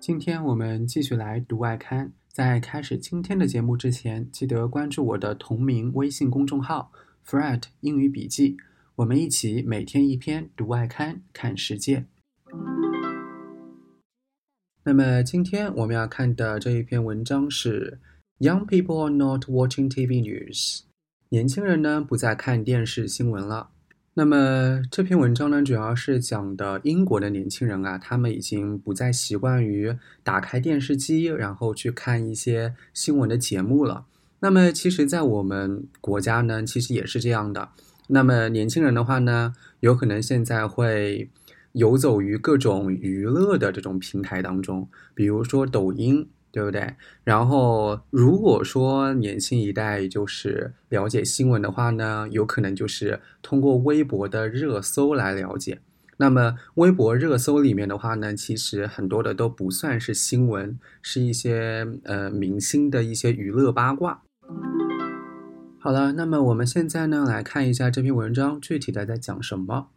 今天我们继续来读外刊。在开始今天的节目之前，记得关注我的同名微信公众号 “Fred 英语笔记”，我们一起每天一篇读外刊，看世界。那么今天我们要看的这一篇文章是 “Young people are not watching TV news”，年轻人呢不再看电视新闻了。那么这篇文章呢，主要是讲的英国的年轻人啊，他们已经不再习惯于打开电视机，然后去看一些新闻的节目了。那么其实，在我们国家呢，其实也是这样的。那么年轻人的话呢，有可能现在会游走于各种娱乐的这种平台当中，比如说抖音。对不对？然后，如果说年轻一代就是了解新闻的话呢，有可能就是通过微博的热搜来了解。那么，微博热搜里面的话呢，其实很多的都不算是新闻，是一些呃明星的一些娱乐八卦。好了，那么我们现在呢来看一下这篇文章具体的在讲什么。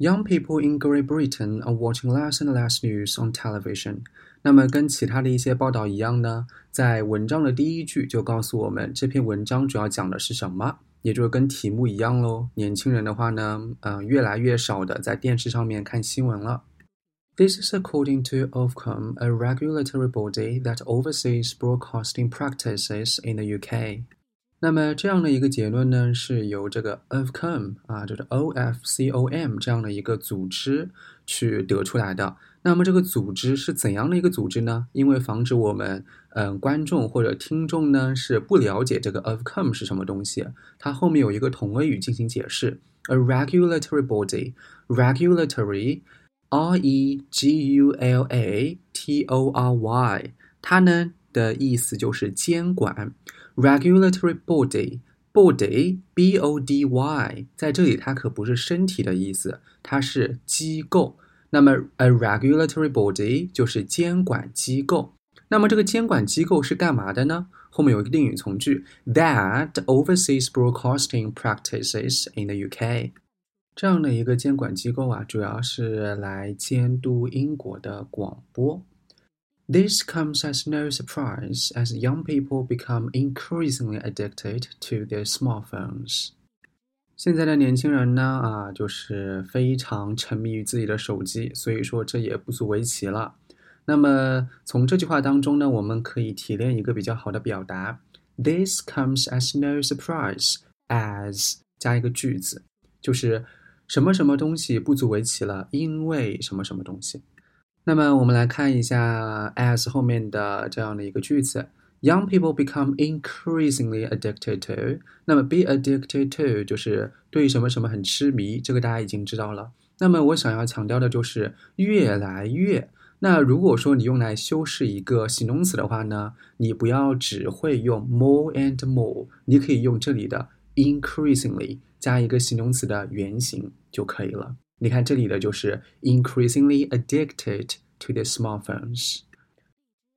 Young people in Great Britain are watching less and less news on television。那么跟其他的一些报道一样呢，在文章的第一句就告诉我们这篇文章主要讲的是什么，也就是跟题目一样喽。年轻人的话呢，嗯，越来越少的在电视上面看新闻了。This is according to Ofcom, a regulatory body that oversees broadcasting practices in the UK. 那么这样的一个结论呢，是由这个 Ofcom 啊，就是 O F C O M 这样的一个组织去得出来的。那么这个组织是怎样的一个组织呢？因为防止我们嗯观众或者听众呢是不了解这个 Ofcom 是什么东西，它后面有一个同位语进行解释，a regulatory body，regulatory，R E G U L A T O R Y，它呢的意思就是监管。Regulatory body, body, b o d y，在这里它可不是身体的意思，它是机构。那么，a regulatory body 就是监管机构。那么这个监管机构是干嘛的呢？后面有一个定语从句，that oversees broadcasting practices in the UK。这样的一个监管机构啊，主要是来监督英国的广播。This comes as no surprise as young people become increasingly addicted to their smartphones. 现在的年轻人呢，啊，就是非常沉迷于自己的手机，所以说这也不足为奇了。那么从这句话当中呢，我们可以提炼一个比较好的表达：This comes as no surprise as 加一个句子，就是什么什么东西不足为奇了，因为什么什么东西。那么我们来看一下 as 后面的这样的一个句子，Young people become increasingly addicted to。那么 be addicted to 就是对什么什么很痴迷，这个大家已经知道了。那么我想要强调的就是越来越。那如果说你用来修饰一个形容词的话呢，你不要只会用 more and more，你可以用这里的 increasingly 加一个形容词的原形就可以了。你看这里的就是 increasingly addicted to their smartphones.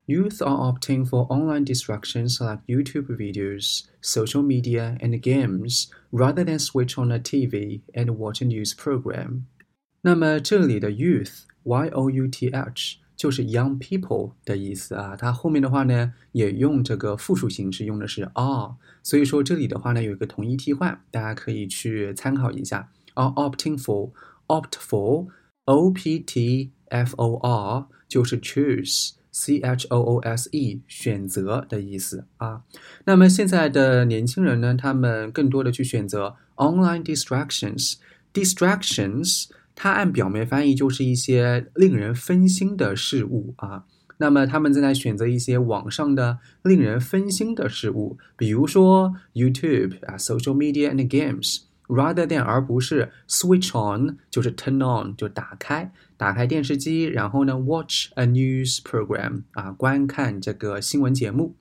Youth are opting for online distractions like YouTube videos, social media, and games rather than switch on a TV and watch a news program. 那么这里的 youth y o u t h 就是 young people 的意思啊，它后面的话呢也用这个复数形式，用的是 are，所以说这里的话呢有一个同义替换，大家可以去参考一下。are opting for opt for o p t f o r 就是 choose c h o o s e 选择的意思啊。那么现在的年轻人呢，他们更多的去选择 online distractions。distractions 它按表面翻译就是一些令人分心的事物啊。那么他们正在选择一些网上的令人分心的事物，比如说 YouTube 啊，social media and games。Rather than 而不是 switch on 就是 turn on 就打开打开电视机，然后呢 watch a news program 啊观看这个新闻节目。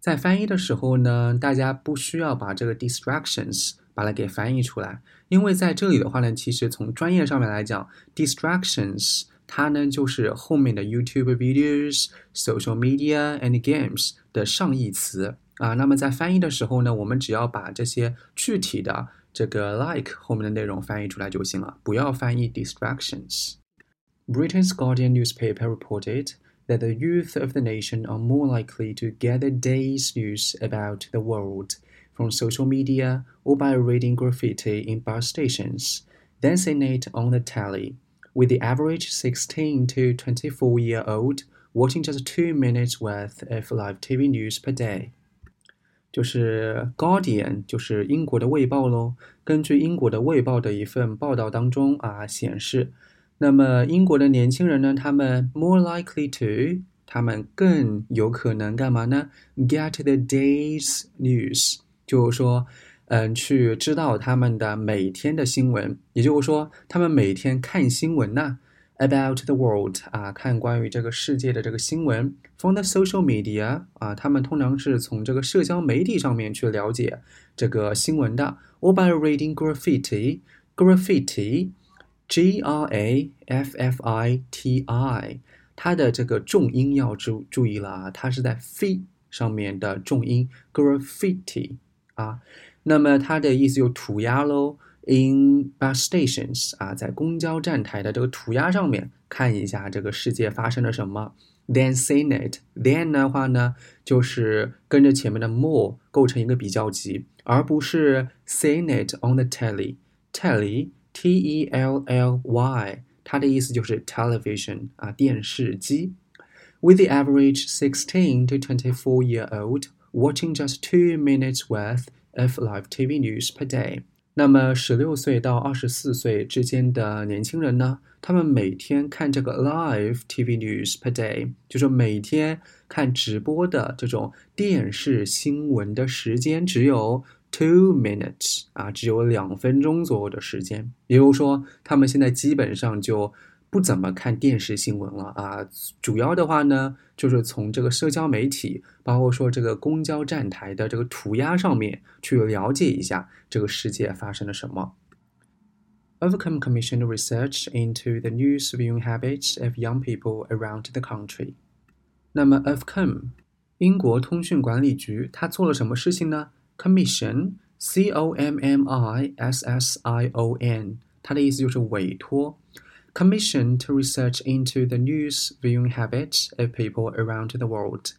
在翻译的时候呢，大家不需要把这个 distractions 把它给翻译出来，因为在这里的话呢，其实从专业上面来讲，distractions 它呢就是后面的 YouTube videos、social media and games 的上义词啊。那么在翻译的时候呢，我们只要把这些具体的这个 like 后面的内容翻译出来就行了，不要翻译 distractions。Britain's Guardian newspaper reported that the youth of the nation are more likely to get the day's news about the world from social media or by reading graffiti in bus stations than seeing it on the telly, with the average 16 to 24 year old watching just two minutes worth of live TV news per day. 就是《Guardian》，就是英国的《卫报》喽。根据英国的《卫报》的一份报道当中啊显示，那么英国的年轻人呢，他们 more likely to，他们更有可能干嘛呢？Get the day's news，就是说，嗯，去知道他们的每天的新闻，也就是说，他们每天看新闻呐。About the world 啊，看关于这个世界的这个新闻，from the social media 啊，他们通常是从这个社交媒体上面去了解这个新闻的，or by reading graffiti，graffiti，G R A F F I T I，它的这个重音要注注意了啊，它是在 f 上面的重音，graffiti 啊，那么它的意思就涂鸦喽。In bus stations 啊，在公交站台的这个涂鸦上面看一下这个世界发生了什么。Then seen it. Then 的话呢，就是跟着前面的 more 构成一个比较级，而不是 seen it on the telly. Telly, T-E-L-L-Y，它的意思就是 television 啊，电视机。With the average 16 to 24 year old watching just two minutes worth of live TV news per day. 那么，十六岁到二十四岁之间的年轻人呢？他们每天看这个 live TV news per day，就是每天看直播的这种电视新闻的时间只有 two minutes 啊，只有两分钟左右的时间。也就是说，他们现在基本上就。不怎么看电视新闻了啊，主要的话呢，就是从这个社交媒体，包括说这个公交站台的这个涂鸦上面去了解一下这个世界发生了什么。Overcome commissioned research into the news viewing habits of young people around the country。那么，Ofcom，英国通讯管理局，它做了什么事情呢？Commission，C O M M I S S I O N，它的意思就是委托。Commissioned to research into the news viewing habits of people around the world。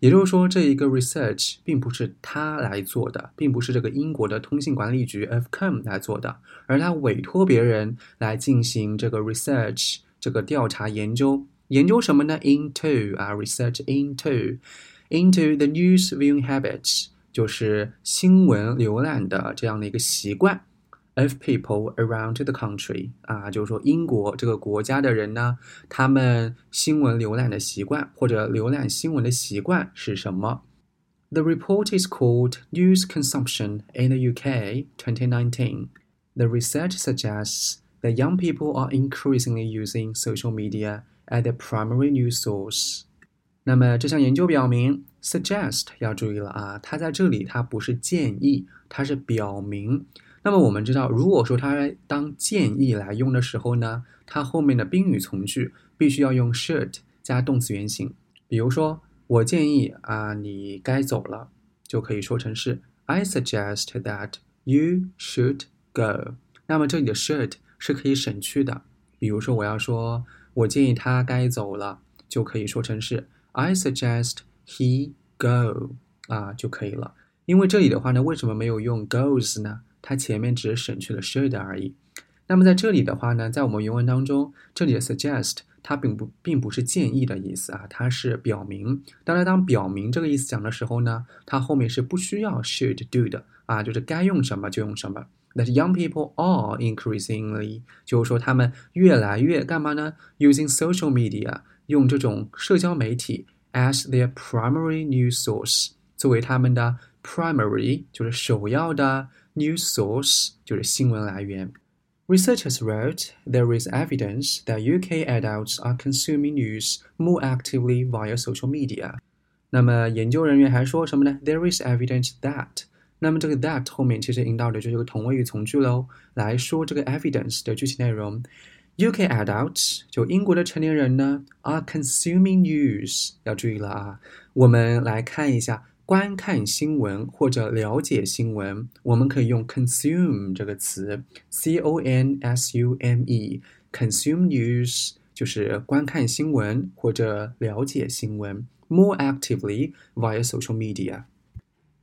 也就是说，这一个 research 并不是他来做的，并不是这个英国的通信管理局 Ofcom 来做的，而他委托别人来进行这个 research 这个调查研究。研究什么呢？Into 啊，research into into the news viewing habits，就是新闻浏览的这样的一个习惯。of people around the country 啊，就是说英国这个国家的人呢，他们新闻浏览的习惯或者浏览新闻的习惯是什么？The report is called News Consumption in the UK 2019. The research suggests that young people are increasingly using social media as their primary news source. 那么这项研究表明，suggest 要注意了啊，它在这里它不是建议，它是表明。 那么我们知道，如果说它当建议来用的时候呢，它后面的宾语从句必须要用 should 加动词原形。比如说，我建议啊，你该走了，就可以说成是 I suggest that you should go。那么这里的 should 是可以省去的。比如说，我要说我建议他该走了，就可以说成是 I suggest he go 啊就可以了。因为这里的话呢，为什么没有用 goes 呢？它前面只是省去了 should 而已。那么在这里的话呢，在我们原文当中，这里的 suggest 它并不并不是建议的意思啊，它是表明。当然，当表明这个意思讲的时候呢，它后面是不需要 should do 的啊，就是该用什么就用什么。That young people are increasingly，就是说他们越来越干嘛呢？Using social media，用这种社交媒体 as their primary news source，作为他们的 primary，就是首要的。News source 就是新闻来源。Researchers wrote there is evidence that UK adults are consuming news more actively via social media。那么研究人员还说什么呢？There is evidence that。那么这个 that 后面其实引导的就是个同位语从句喽，来说这个 evidence 的具体内容。UK adults 就英国的成年人呢，are consuming news。要注意了啊，我们来看一下。 观看新闻或者了解新闻，我们可以用 consume 这个词，c o n s u m e，consume news 就是观看新闻或者了解新闻，more actively via social media.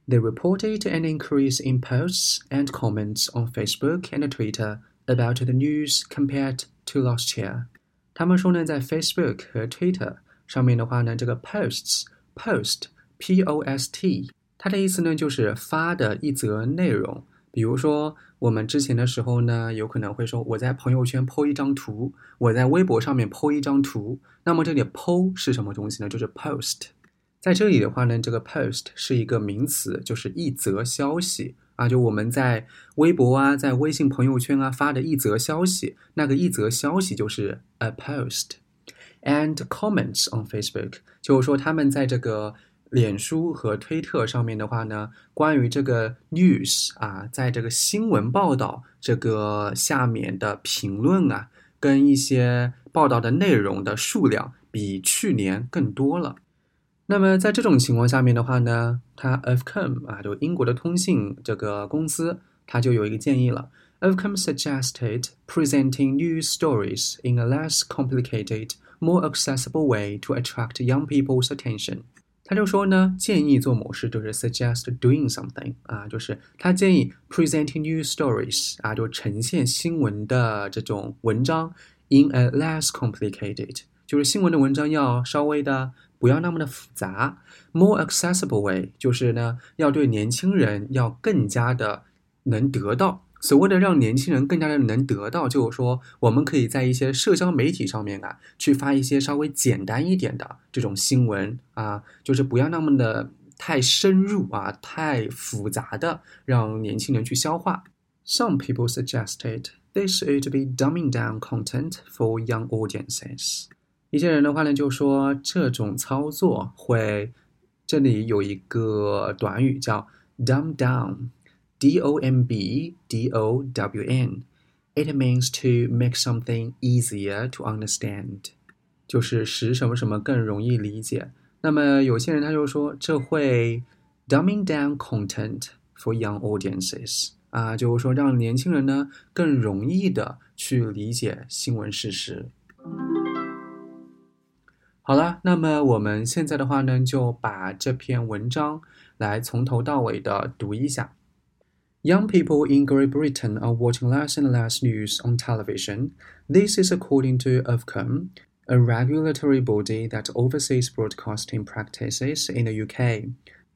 They reported an increase in posts and comments on Facebook and Twitter about the news compared to last year. 他们说呢，在 Facebook 和 Twitter 上面的话呢，这个 posts post P o s t 它的意思呢就是发的一则内容。比如说，我们之前的时候呢，有可能会说我在朋友圈 po 一张图，我在微博上面 po 一张图。那么这里 po 是什么东西呢？就是 post。在这里的话呢，这个 post 是一个名词，就是一则消息啊，就我们在微博啊，在微信朋友圈啊发的一则消息，那个一则消息就是 a post。And comments on Facebook，就是说他们在这个脸书和推特上面的话呢，关于这个 news 啊，在这个新闻报道这个下面的评论啊，跟一些报道的内容的数量比去年更多了。那么在这种情况下面的话呢，它 Ofcom 啊，就英国的通信这个公司，它就有一个建议了。Ofcom suggested presenting news stories in a less complicated more accessible way to attract young people's attention。他就说呢，建议做某事就是 suggest doing something 啊，就是他建议 presenting new stories 啊，就呈现新闻的这种文章 in a less complicated，就是新闻的文章要稍微的不要那么的复杂，more accessible way 就是呢，要对年轻人要更加的能得到。所谓的让年轻人更加的能得到，就是说，我们可以在一些社交媒体上面啊，去发一些稍微简单一点的这种新闻啊，就是不要那么的太深入啊，太复杂的，让年轻人去消化。Some people suggested this should be dumbing down content for young audiences。一些人的话呢，就说这种操作会，这里有一个短语叫 dumb down。D O M B D O W N. It means to make something easier to understand，就是使什么什么更容易理解。那么有些人他就说这会 dumbing down content for young audiences 啊，就是说让年轻人呢更容易的去理解新闻事实。好了，那么我们现在的话呢，就把这篇文章来从头到尾的读一下。Young people in Great Britain are watching less and less news on television. This is according to Ofcom, a regulatory body that oversees broadcasting practices in the UK.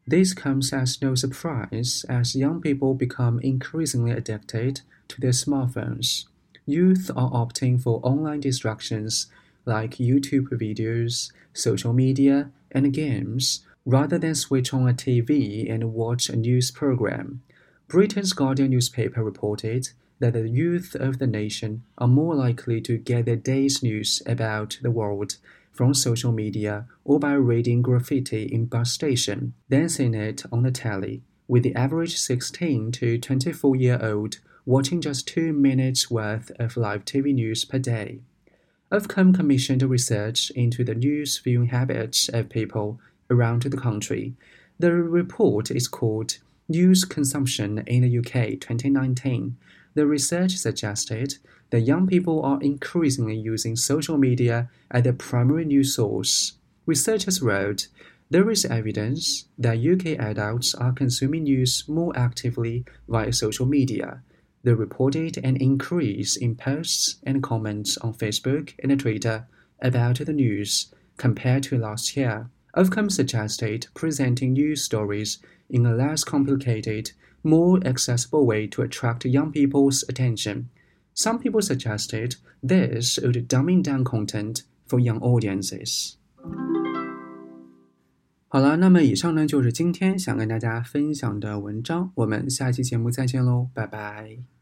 This comes as no surprise as young people become increasingly addicted to their smartphones. Youth are opting for online distractions like YouTube videos, social media, and games rather than switch on a TV and watch a news program. Britain's Guardian newspaper reported that the youth of the nation are more likely to get their day's news about the world from social media or by reading graffiti in bus station than seeing it on the telly, with the average 16 to 24 year old watching just two minutes worth of live TV news per day. Ofcom commissioned research into the news viewing habits of people around the country. The report is called News Consumption in the UK 2019, the research suggested that young people are increasingly using social media as their primary news source. Researchers wrote, there is evidence that UK adults are consuming news more actively via social media. They reported an increase in posts and comments on Facebook and Twitter about the news compared to last year. Ofcom suggested presenting news stories in a less complicated, more accessible way to attract young people's attention. Some people suggested this would dumbing down content for young audiences. 好了，那么以上呢就是今天想跟大家分享的文章，我们下期节目再见喽，拜拜。